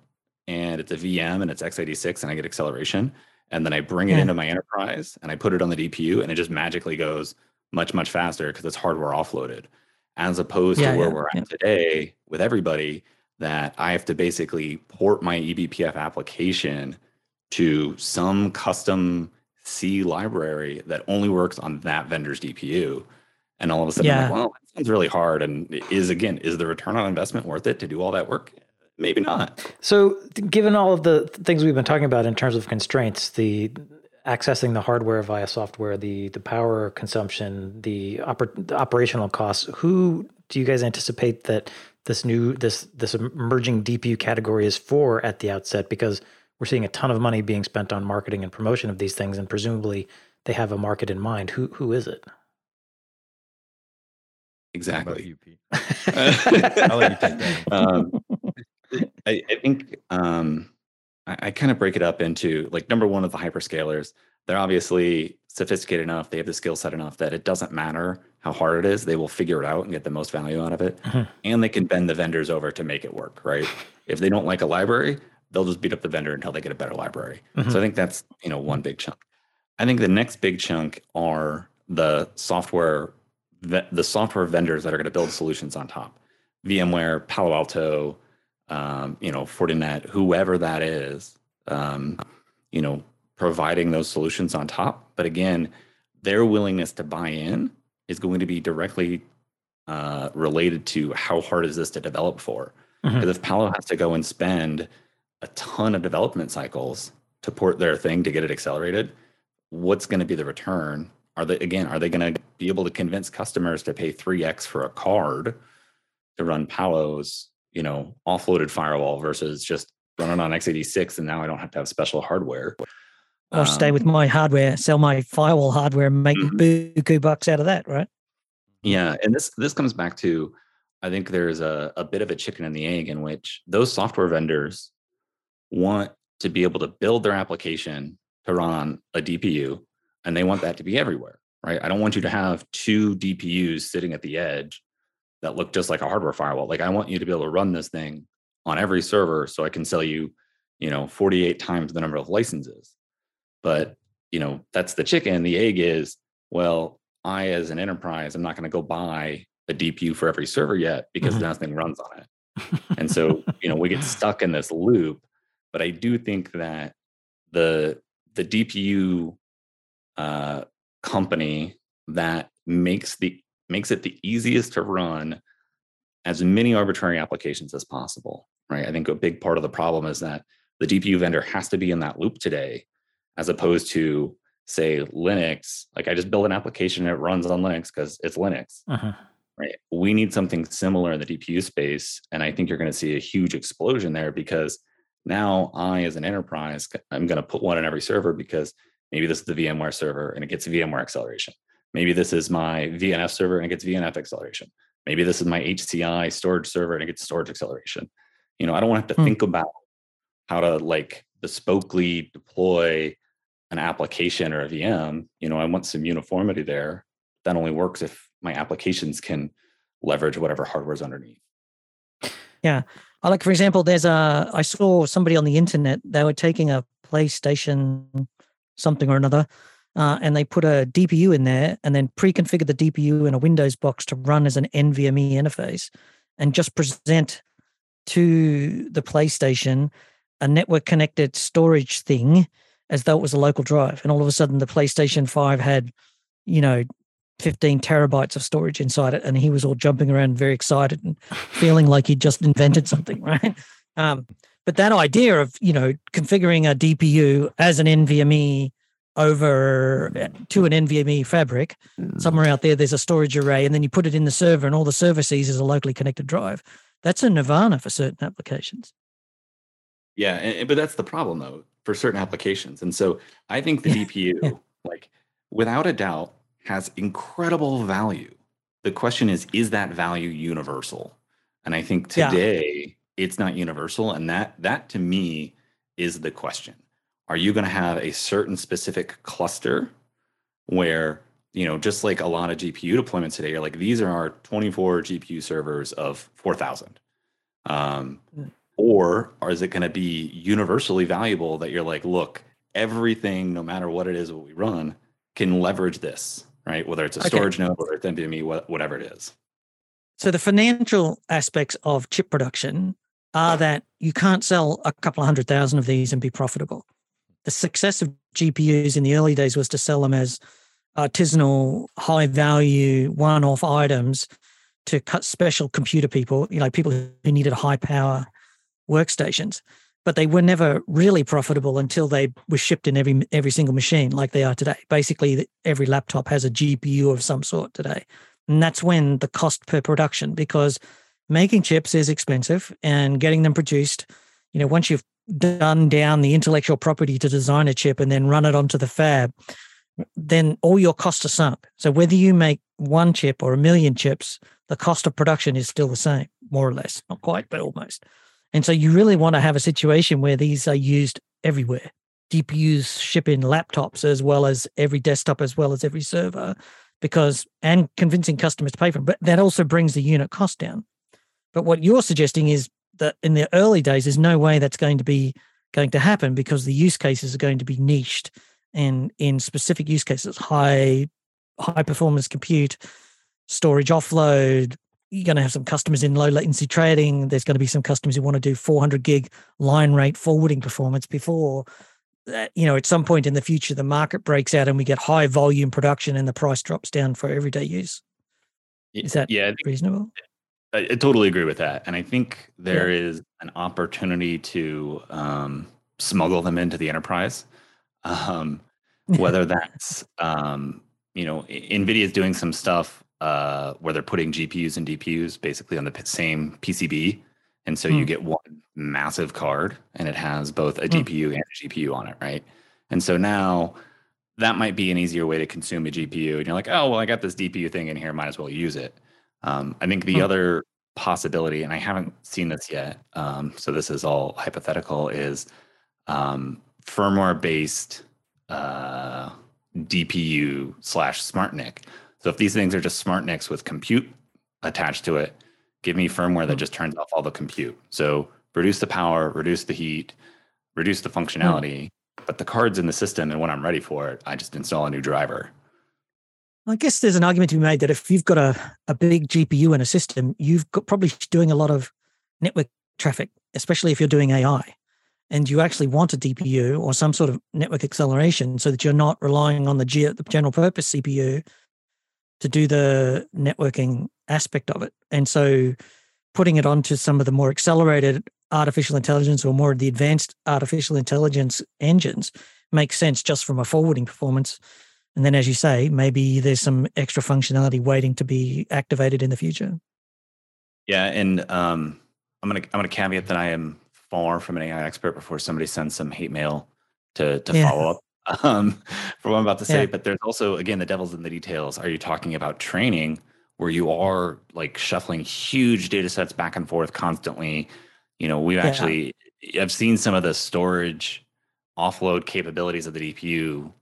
and it's a VM and it's x86 and I get acceleration. And then I bring it yeah. into my enterprise and I put it on the DPU and it just magically goes much, much faster because it's hardware offloaded. As opposed yeah, to where yeah, we're at today with everybody, that I have to basically port my eBPF application to some custom C library that only works on that vendor's DPU. And all of a sudden, yeah. Like, well, that sounds really hard. And is again, is the return on investment worth it to do all that work? Maybe not. So, given all of the things we've been talking about in terms of constraints, the accessing the hardware via software, the the power consumption, the, oper- the operational costs, who do you guys anticipate that this new this this emerging DPU category is for at the outset? Because we're seeing a ton of money being spent on marketing and promotion of these things, and presumably they have a market in mind. Who who is it? Exactly. You, Pete? I'll let you take that. Um, I, I, think um, I, I kind of break it up into like number one of the hyperscalers. They're obviously sophisticated enough. They have the skill set enough that it doesn't matter how hard it is. They will figure it out and get the most value out of it. Mm-hmm. And they can bend the vendors over to make it work. Right. if they don't like a library, they'll just beat up the vendor until they get a better library. Mm-hmm. So I think that's you know one big chunk. I think the next big chunk are the software the software vendors that are going to build solutions on top. VMware, Palo Alto, um, you know, Fortinet, whoever that is, um, you know, providing those solutions on top. But again, their willingness to buy in is going to be directly uh, related to how hard is this to develop for. Because mm-hmm. if Palo has to go and spend a ton of development cycles to port their thing to get it accelerated, what's going to be the return? Are they again, are they going to be able to convince customers to pay 3x for a card to run Palo's, you know, offloaded firewall versus just running on x86 and now I don't have to have special hardware. Or um, stay with my hardware, sell my firewall hardware, and make mm-hmm. buku bucks out of that, right? Yeah, and this this comes back to, I think there's a, a bit of a chicken and the egg in which those software vendors want to be able to build their application to run on a DPU, and they want that to be everywhere, right? I don't want you to have two DPUs sitting at the edge that look just like a hardware firewall. Like I want you to be able to run this thing on every server so I can sell you, you know, 48 times the number of licenses. But, you know, that's the chicken. The egg is, well, I as an enterprise, I'm not going to go buy a DPU for every server yet because mm-hmm. nothing runs on it. and so, you know, we get stuck in this loop. But I do think that the the DPU uh, company that makes the makes it the easiest to run as many arbitrary applications as possible right? I think a big part of the problem is that the DPU vendor has to be in that loop today, as opposed to say Linux. Like I just build an application and it runs on Linux because it's Linux. Uh-huh. Right. We need something similar in the DPU space. And I think you're going to see a huge explosion there because now I, as an enterprise, I'm going to put one in every server because maybe this is the VMware server and it gets VMware acceleration. Maybe this is my VNF server and it gets VNF acceleration. Maybe this is my HCI storage server and it gets storage acceleration. You know, I don't want to have to mm. think about how to like bespokely deploy an application or a VM. You know, I want some uniformity there. That only works if my applications can leverage whatever hardware is underneath. Yeah. Like for example, there's a I saw somebody on the internet, they were taking a PlayStation something or another, uh, and they put a DPU in there and then pre-configure the DPU in a Windows box to run as an NVMe interface and just present to the PlayStation a network connected storage thing as though it was a local drive. And all of a sudden, the PlayStation 5 had, you know, 15 terabytes of storage inside it. And he was all jumping around very excited and feeling like he'd just invented something, right? Um, but that idea of, you know, configuring a DPU as an NVMe over to an NVMe fabric, mm. somewhere out there, there's a storage array, and then you put it in the server, and all the server sees is a locally connected drive that's a nirvana for certain applications. Yeah, and, but that's the problem though for certain applications. And so I think the DPU, yeah. like without a doubt, has incredible value. The question is, is that value universal? And I think today yeah. It's not universal. And that that to me is the question. Are you going to have a certain specific cluster where you know, just like a lot of GPU deployments today, are like these are our 24 GPU servers of 4,000. Um, mm. or, or is it going to be universally valuable that you're like, look, everything, no matter what it is, what we run, can leverage this, right? Whether it's a storage okay. node, whether it's NVMe, whatever it is. So the financial aspects of chip production are that you can't sell a couple of hundred thousand of these and be profitable. The success of GPUs in the early days was to sell them as artisanal, high value, one off items to cut special computer people, you know, people who needed high power workstations. But they were never really profitable until they were shipped in every every single machine like they are today. Basically, every laptop has a GPU of some sort today. And that's when the cost per production, because making chips is expensive and getting them produced, you know, once you've done down the intellectual property to design a chip and then run it onto the fab, then all your costs are sunk. So whether you make one chip or a million chips, the cost of production is still the same, more or less. Not quite, but almost. And so you really want to have a situation where these are used everywhere. DPUs ship in laptops as well as every desktop, as well as every server, because and convincing customers to pay for them. But that also brings the unit cost down. But what you're suggesting is that in the early days, there's no way that's going to be going to happen because the use cases are going to be niched and in specific use cases, high high performance compute, storage offload. You're going to have some customers in low latency trading. There's going to be some customers who want to do 400 gig line rate forwarding performance before uh, you know, at some point in the future, the market breaks out and we get high volume production and the price drops down for everyday use. Is that yeah, reasonable? I, I totally agree with that. And I think there yeah. is an opportunity to um, smuggle them into the enterprise um, whether that's um, you know nvidia is doing some stuff uh, where they're putting gpus and dpus basically on the same pcb and so mm. you hmm. get one massive card and it has both a Mm. GPU and a GPU on it, right? And so now that might be an easier way to consume a GPU. And you're like, oh, well, I got this DPU thing in here, might as well use it. Um, I think the Hmm. other possibility, and I haven't seen this yet, um, so this is all hypothetical, is um, firmware based uh, DPU slash SmartNIC. So if these things are just SmartNICs with compute attached to it, give me firmware that Hmm. just turns off all the compute. So reduce the power, reduce the heat, reduce the functionality, but the card's in the system, and when I'm ready for it, I just install a new driver. I guess there's an argument to be made that if you've got a, a big GPU in a system, you've got probably doing a lot of network traffic, especially if you're doing AI. And you actually want a DPU or some sort of network acceleration so that you're not relying on the, the general purpose CPU to do the networking aspect of it. And so putting it onto some of the more accelerated artificial intelligence or more of the advanced artificial intelligence engines makes sense just from a forwarding performance. And then, as you say, maybe there's some extra functionality waiting to be activated in the future. Yeah, and um, I'm gonna I'm gonna caveat that I am far from an AI expert before somebody sends some hate mail to to Yeah. follow up um, for what I'm about to say. Yeah. But there's also again the devil's in the details. Are you talking about training where you are like shuffling huge data sets back and forth constantly? You know, we've Yeah. actually I've seen some of the storage offload capabilities of the DPU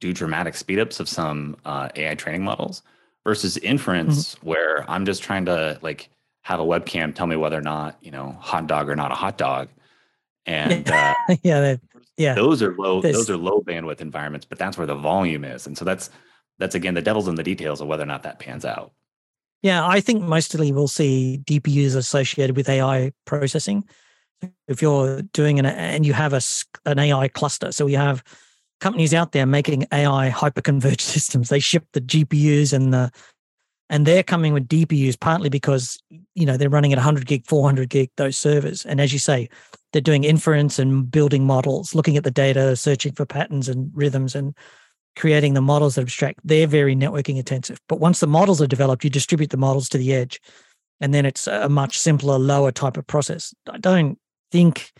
do dramatic speedups of some uh, AI training models versus inference where I'm just trying to like have a webcam tell me whether or not you know hot dog or not a hot dog, and uh, yeah, that- yeah. those are low There's- those are low bandwidth environments, but that's where the volume is, and so that's that's again the devil's in the details of whether or not that pans out. Yeah, I think mostly we'll see DPUs associated with AI processing. If you're doing an and you have a an AI cluster, so you have companies out there making AI hyperconverged systems. They ship the GPUs and the and they're coming with DPUs partly because you know they're running at 100 gig, 400 gig those servers, and as you say, they're doing inference and building models, looking at the data, searching for patterns and rhythms, and creating the models that abstract. They're very networking intensive. But once the models are developed, you distribute the models to the edge, and then it's a much simpler, lower type of process. I don't think.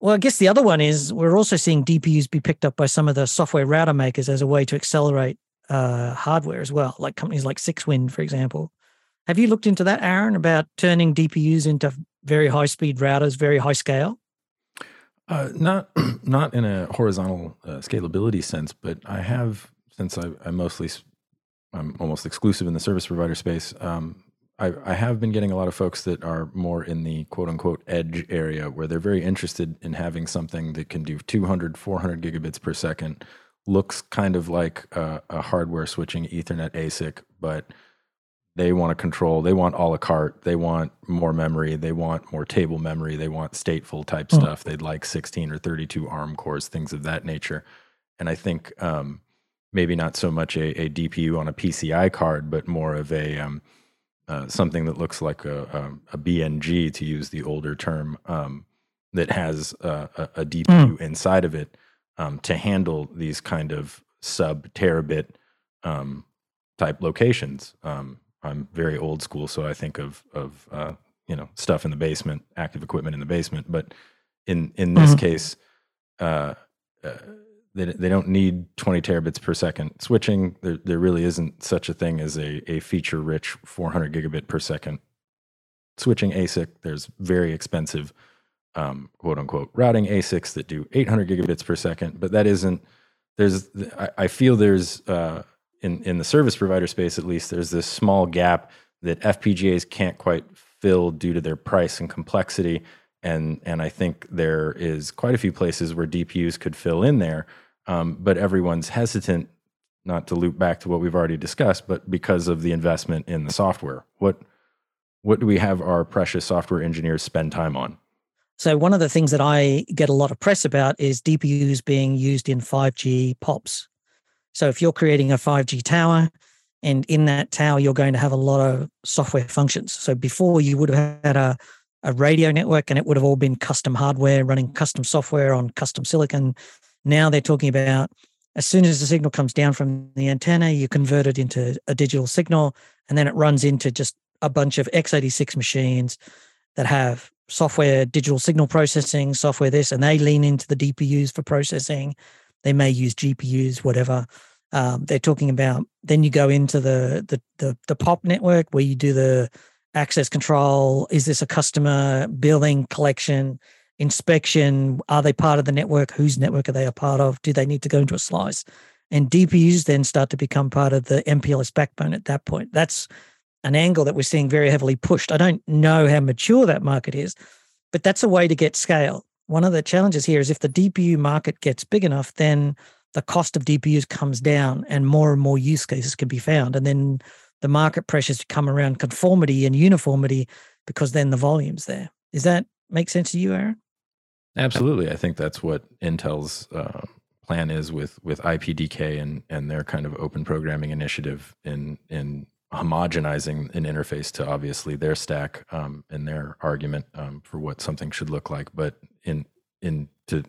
Well, I guess the other one is we're also seeing DPUs be picked up by some of the software router makers as a way to accelerate uh, hardware as well, like companies like 6WIND, for example. Have you looked into that, Aaron, about turning DPUs into very high speed routers, very high scale? Uh, not not in a horizontal uh, scalability sense, but I have since I, I mostly I'm almost exclusive in the service provider space. Um, I, I have been getting a lot of folks that are more in the quote unquote edge area where they're very interested in having something that can do 200, 400 gigabits per second, looks kind of like a, a hardware switching Ethernet ASIC, but they want to control, they want a la carte, they want more memory, they want more table memory, they want stateful type Hmm. stuff. They'd like 16 or 32 ARM cores, things of that nature. And I think um, maybe not so much a, a DPU on a PCI card, but more of a um, uh, something that looks like a, a, a BNG, to use the older term, um, that has a, a DPU inside of it um, to handle these kind of sub terabit um, type locations. Um, I'm very old school, so I think of of uh, you know stuff in the basement, active equipment in the basement. But in in this Mhm. case, uh, uh, they they don't need 20 terabits per second switching. There there really isn't such a thing as a a feature rich 400 gigabit per second switching ASIC. There's very expensive um, quote unquote routing ASICs that do 800 gigabits per second, but that isn't. There's I, I feel there's uh, in in the service provider space at least there's this small gap that FPGAs can't quite fill due to their price and complexity. And and I think there is quite a few places where DPUs could fill in there, um, but everyone's hesitant. Not to loop back to what we've already discussed, but because of the investment in the software, what what do we have our precious software engineers spend time on? So one of the things that I get a lot of press about is DPUs being used in 5G POPs. So if you're creating a 5G tower and in that tower you're going to have a lot of software functions. So before you would have had a a radio network and it would have all been custom hardware running custom software on custom silicon. Now they're talking about as soon as the signal comes down from the antenna, you convert it into a digital signal and then it runs into just a bunch of x86 machines that have software digital signal processing, software this, and they lean into the DPUs for processing. They may use GPUs, whatever. Um, they're talking about. Then you go into the, the the the POP network where you do the access control. Is this a customer billing collection? Inspection are they part of the network? Whose network are they a part of? Do they need to go into a slice? And dpus then start to become part of the mpls backbone at that point. That's an angle that we're seeing very heavily pushed. I don't know how mature that market is but that's a way to get scale. One of the challenges here is if the dpu market gets big enough then the cost of dpus comes down and more and more use cases can be found. And then the market pressures come around conformity and uniformity because then the volume's there. Does that make sense to you aaron Absolutely, I think that's what Intel's uh, plan is with with IPDK and and their kind of open programming initiative in in homogenizing an interface to obviously their stack um, and their argument um, for what something should look like. But in in to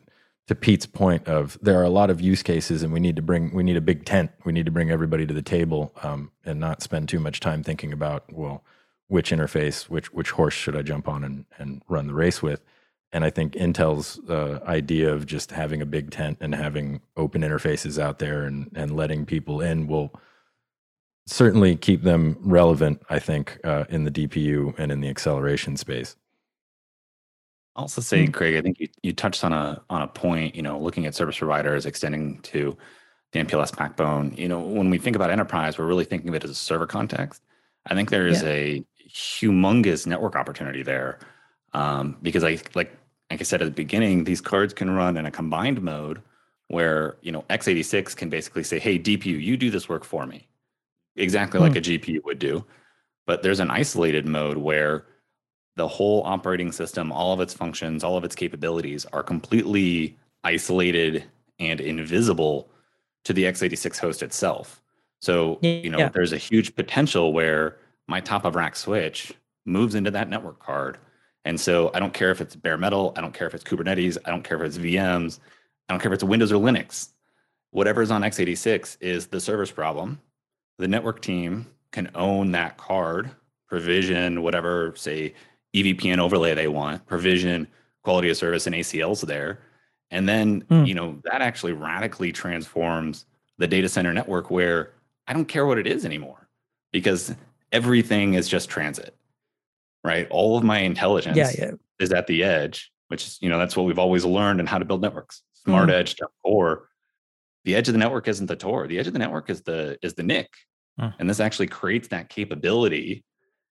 to Pete's point of there are a lot of use cases and we need to bring we need a big tent. We need to bring everybody to the table um, and not spend too much time thinking about well which interface which which horse should I jump on and and run the race with and I think Intel's uh, idea of just having a big tent and having open interfaces out there and, and letting people in will certainly keep them relevant, I think, uh, in the DPU and in the acceleration space. I'll also say, hmm. Craig, I think you, you touched on a on a point, you know, looking at service providers extending to the MPLS backbone. You know, when we think about enterprise, we're really thinking of it as a server context. I think there is yeah. a humongous network opportunity there um, because I like like I said at the beginning, these cards can run in a combined mode where you know x86 can basically say, "Hey DPU, you do this work for me," exactly hmm. like a GPU would do. But there's an isolated mode where the whole operating system, all of its functions, all of its capabilities are completely isolated and invisible to the x86 host itself. So, you know, yeah. there's a huge potential where my top of rack switch moves into that network card and so I don't care if it's bare metal, I don't care if it's Kubernetes, I don't care if it's VMs, I don't care if it's Windows or Linux. Whatever is on x86 is the service problem. The network team can own that card, provision whatever, say, EVPN overlay they want, provision quality of service and ACLs there. And then, mm. you know, that actually radically transforms the data center network where I don't care what it is anymore because everything is just transit right? All of my intelligence yeah, yeah. is at the edge, which is, you know, that's what we've always learned and how to build networks. Smart mm. edge core. The edge of the network isn't the TOR. The edge of the network is the is the NIC. Mm. And this actually creates that capability.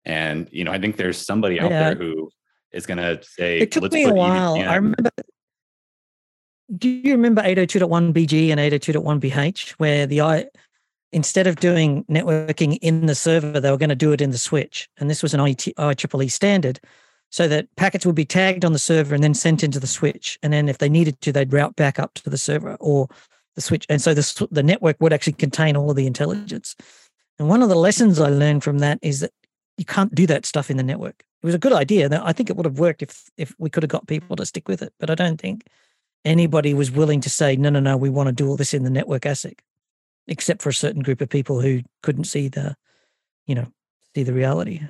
And you know, I think there's somebody out yeah. there who is gonna say it took me a while. EVPN. I remember do you remember 802.1bg and 802.1bh where the I instead of doing networking in the server, they were going to do it in the switch. And this was an IEEE standard so that packets would be tagged on the server and then sent into the switch. And then if they needed to, they'd route back up to the server or the switch. And so the, the network would actually contain all of the intelligence. And one of the lessons I learned from that is that you can't do that stuff in the network. It was a good idea. I think it would have worked if if we could have got people to stick with it. But I don't think anybody was willing to say, no, no, no, we want to do all this in the network ASIC except for a certain group of people who couldn't see the, you know, see the reality.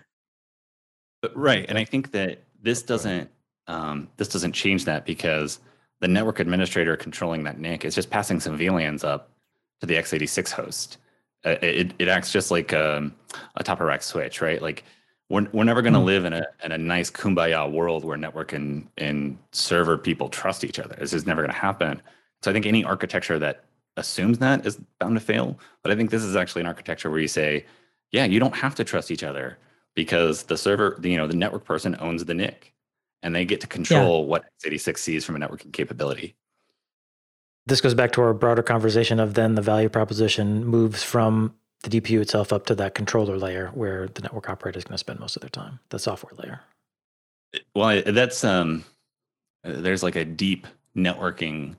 But, right, and I think that this doesn't um, this doesn't change that because the network administrator controlling that NIC is just passing some VLANs up to the x86 host. Uh, it, it acts just like um, a top of rack switch, right? Like we're, we're never going to mm. live in a in a nice kumbaya world where network and, and server people trust each other. This is never going to happen. So I think any architecture that assumes that is bound to fail. But I think this is actually an architecture where you say, yeah, you don't have to trust each other because the server, the, you know, the network person owns the NIC and they get to control yeah. what x86 sees from a networking capability. This goes back to our broader conversation of then the value proposition moves from the DPU itself up to that controller layer where the network operator is going to spend most of their time, the software layer. Well, that's um, there's like a deep networking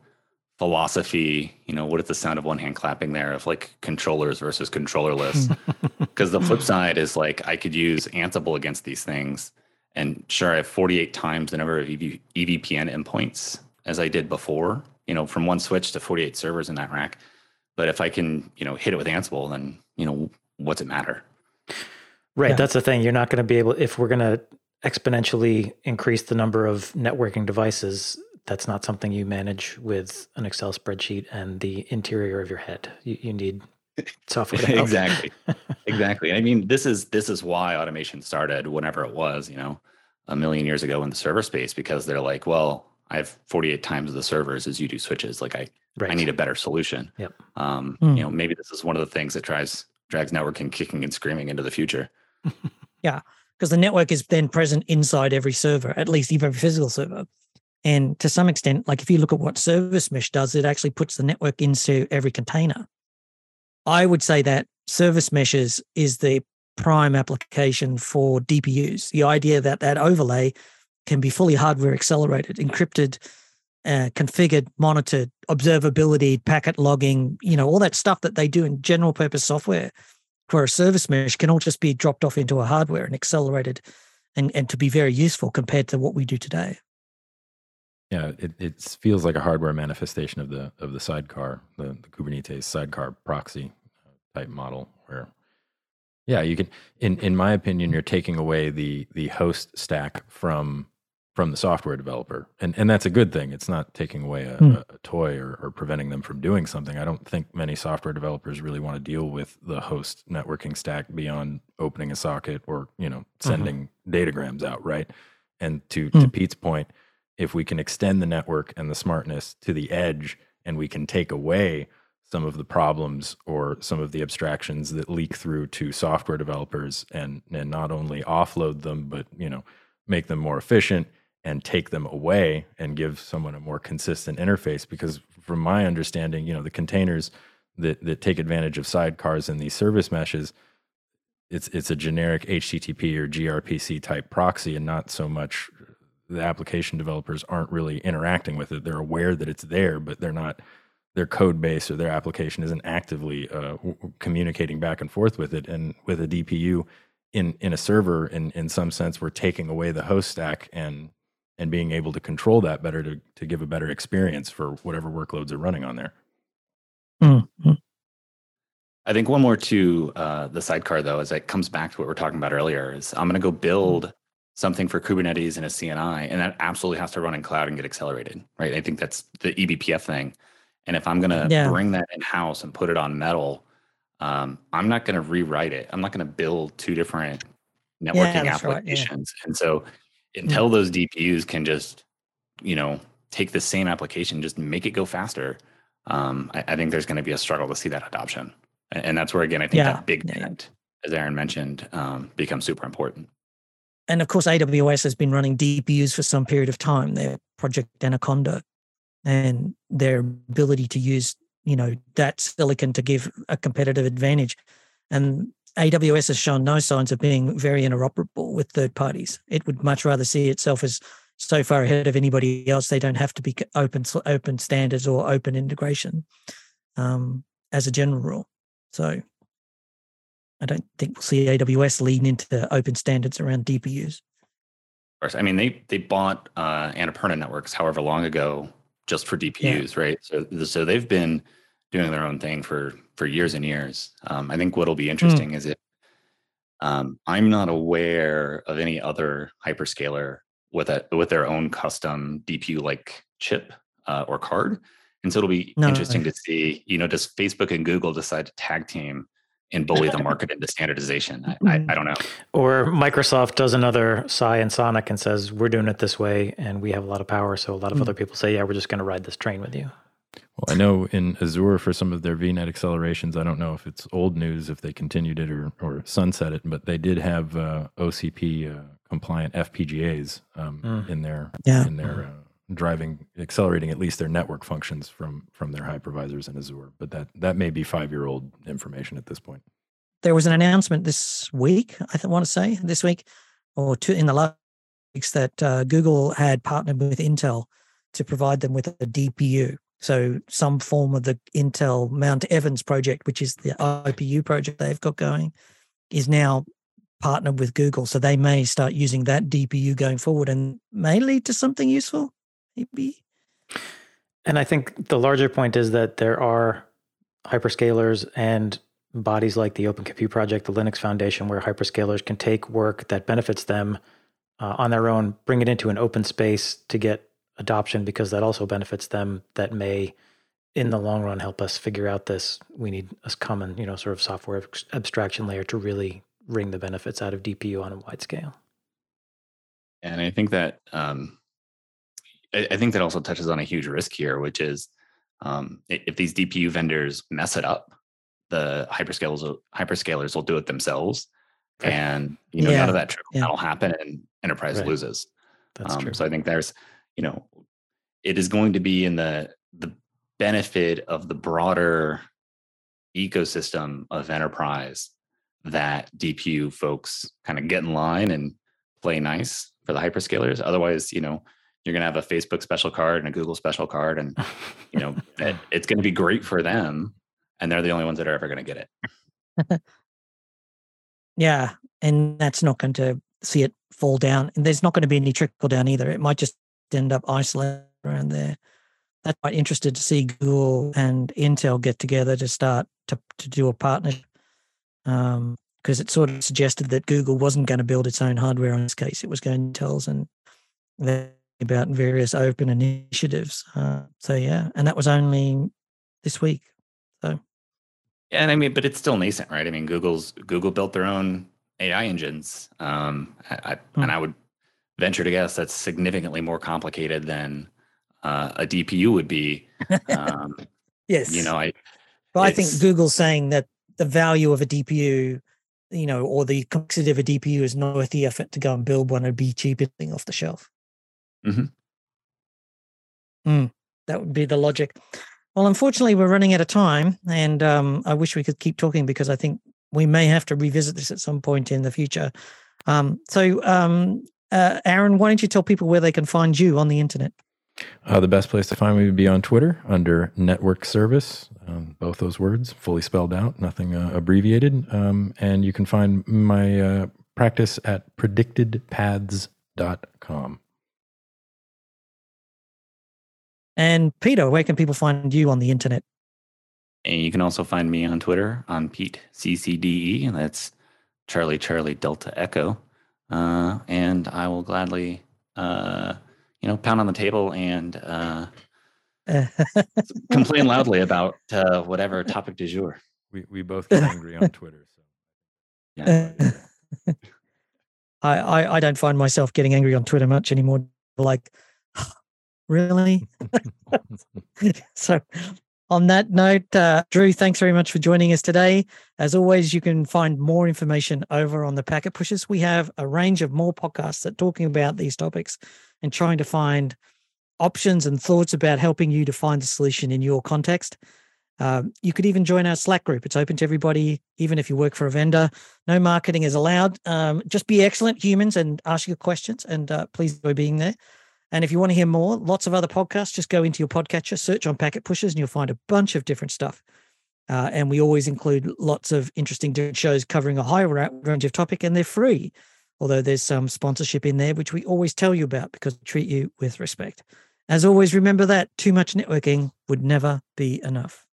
philosophy, you know, what is the sound of one hand clapping there of like controllers versus controllerless? Because the flip side is like I could use Ansible against these things. And sure, I have 48 times the number of EV, EVPN endpoints as I did before, you know, from one switch to 48 servers in that rack. But if I can, you know, hit it with Ansible, then, you know, what's it matter? Right. Yeah. That's the thing. You're not going to be able, if we're going to exponentially increase the number of networking devices, that's not something you manage with an Excel spreadsheet and the interior of your head. You, you need software. exactly, exactly. I mean, this is this is why automation started whenever it was. You know, a million years ago in the server space because they're like, well, I have 48 times the servers as you do switches. Like I, right. I need a better solution. Yep. Um, mm. You know, maybe this is one of the things that drives drags networking kicking and screaming into the future. yeah, because the network is then present inside every server, at least even every physical server. And to some extent, like if you look at what Service Mesh does, it actually puts the network into every container. I would say that Service Meshes is the prime application for DPUs. The idea that that overlay can be fully hardware accelerated, encrypted, uh, configured, monitored, observability, packet logging, you know, all that stuff that they do in general purpose software for a service mesh can all just be dropped off into a hardware and accelerated and, and to be very useful compared to what we do today. Yeah, it, it feels like a hardware manifestation of the of the sidecar, the, the Kubernetes sidecar proxy uh, type model where yeah, you can in in my opinion, you're taking away the the host stack from from the software developer. And and that's a good thing. It's not taking away a, mm. a, a toy or, or preventing them from doing something. I don't think many software developers really want to deal with the host networking stack beyond opening a socket or, you know, mm-hmm. sending mm-hmm. datagrams out, right? And to mm. to Pete's point, if we can extend the network and the smartness to the edge and we can take away some of the problems or some of the abstractions that leak through to software developers and and not only offload them but you know make them more efficient and take them away and give someone a more consistent interface. Because from my understanding you know the containers that that take advantage of sidecars and these service meshes it's it's a generic http or grpc type proxy and not so much the application developers aren't really interacting with it they're aware that it's there but they're not their code base or their application isn't actively uh, communicating back and forth with it. And with a DPU in in a server, in in some sense, we're taking away the host stack and and being able to control that better to to give a better experience for whatever workloads are running on there. Mm-hmm. I think one more to uh, the sidecar though, as it comes back to what we are talking about earlier, is I'm going to go build something for Kubernetes and a CNI, and that absolutely has to run in cloud and get accelerated, right? I think that's the eBPF thing. And if I'm going to yeah. bring that in house and put it on metal, um, I'm not going to rewrite it. I'm not going to build two different networking yeah, applications. Right, yeah. And so until mm. those DPUs can just, you know, take the same application, just make it go faster, um, I, I, think there's going to be a struggle to see that adoption. And, and that's where, again, I think that big tent, as Aaron mentioned, um, becomes super important. And of course, AWS has been running DPUs for some period of time. Their Project Anaconda and their ability to use you know that silicon to give a competitive advantage and aws has shown no signs of being very interoperable with third parties it would much rather see itself as so far ahead of anybody else they don't have to be open open standards or open integration um, as a general rule so i don't think we'll see aws lean into open standards around dpus Of course, I mean, they they bought uh, Annapurna Networks however long ago just for DPUs, yeah. right? So, so they've been doing their own thing for for years and years. Um, I think what'll be hmm. interesting mm. is if Um, I'm not aware of any other hyperscaler with a with their own custom DPU like chip uh, or card, and so it'll be no, interesting to see. You know, does Facebook and Google decide to tag team and bully the market into standardization. I, I, I, don't know. Or Microsoft does another SAI and SONiC and says, we're doing it this way and we have a lot of power. So a lot of mm other people say, yeah, we're just going to ride this train with you. Well, I know in Azure for some of their VNet accelerations, I don't know if it's old news, if they continued it or, or sunset it, but they did have uh, OCP uh, compliant FPGAs um, mm. in their, yeah. in their, uh, driving accelerating at least their network functions from from their hypervisors in Azure. But that that may be five year old information at this point. There was an announcement this week, I th- want to say this week or two in the last weeks that uh, Google had partnered with Intel to provide them with a DPU. So some form of the Intel Mount Evans project, which is the IPU project they've got going, is now partnered with Google. So they may start using that DPU going forward and may lead to something useful maybe. And I think the larger point is that there are hyperscalers and bodies like the Open Compute Project, the Linux Foundation, where hyperscalers can take work that benefits them uh, on their own, bring it into an open space to get adoption because that also benefits them. That may, in the long run, help us figure out this. We need a common, you know, sort of software abstraction layer to really wring the benefits out of DPU on a wide scale. And I think that um, I, I think that also touches on a huge risk here, which is um, if these DPU vendors mess it up, the hyperscalers hyperscalers will do it themselves, right. and you know yeah. none of that trickle yeah. will happen, and enterprise right. loses. That's um, true. So I think there's, you know, it is going to be in the the benefit of the broader ecosystem of enterprise that DPU folks kind of get in line and play nice for the hyperscalers. Otherwise, you know, you're going to have a Facebook special card and a Google special card, and you know, it, it's going to be great for them, and they're the only ones that are ever going to get it. yeah, and that's not going to see it fall down, and there's not going to be any trickle down either. It might just end up isolated around there. That's quite interested to see Google and Intel get together to start to to do a partnership. Um, because it sort of suggested that Google wasn't going to build its own hardware in this case. It was going to tell and about various open initiatives. Uh, so yeah, and that was only this week. So yeah, and I mean, but it's still nascent, right? I mean, Google's Google built their own AI engines, um, I, hmm. and I would venture to guess that's significantly more complicated than uh, a DPU would be. Um, yes, you know, I. But I think Google's saying that the value of a DPU, you know, or the complexity of a DPU is not worth the effort to go and build one and be cheap off the shelf. Mm-hmm. Mm, that would be the logic. Well, unfortunately, we're running out of time, and um, I wish we could keep talking because I think we may have to revisit this at some point in the future. Um, so, um, uh, Aaron, why don't you tell people where they can find you on the internet? Uh, the best place to find me would be on Twitter under Network Service, um, both those words fully spelled out, nothing uh, abbreviated. Um, and you can find my uh, practice at predictedpaths.com. And Peter, where can people find you on the internet? And you can also find me on Twitter on Pete CCDE, and that's Charlie Charlie Delta Echo. Uh, and I will gladly, uh, you know, pound on the table and uh, complain loudly about uh, whatever topic du jour. We we both get angry on Twitter, so yeah. I, I I don't find myself getting angry on Twitter much anymore. Like really? so, on that note, uh, Drew, thanks very much for joining us today. As always, you can find more information over on the Packet Pushers. We have a range of more podcasts that talking about these topics and trying to find options and thoughts about helping you to find a solution in your context. Um, you could even join our Slack group. It's open to everybody, even if you work for a vendor. No marketing is allowed. Um, just be excellent humans and ask your questions, and uh, please enjoy being there. And if you want to hear more, lots of other podcasts, just go into your podcatcher, search on Packet Pushers, and you'll find a bunch of different stuff. Uh, and we always include lots of interesting different shows covering a high range of topic, and they're free. Although there's some sponsorship in there, which we always tell you about because we treat you with respect. As always, remember that too much networking would never be enough.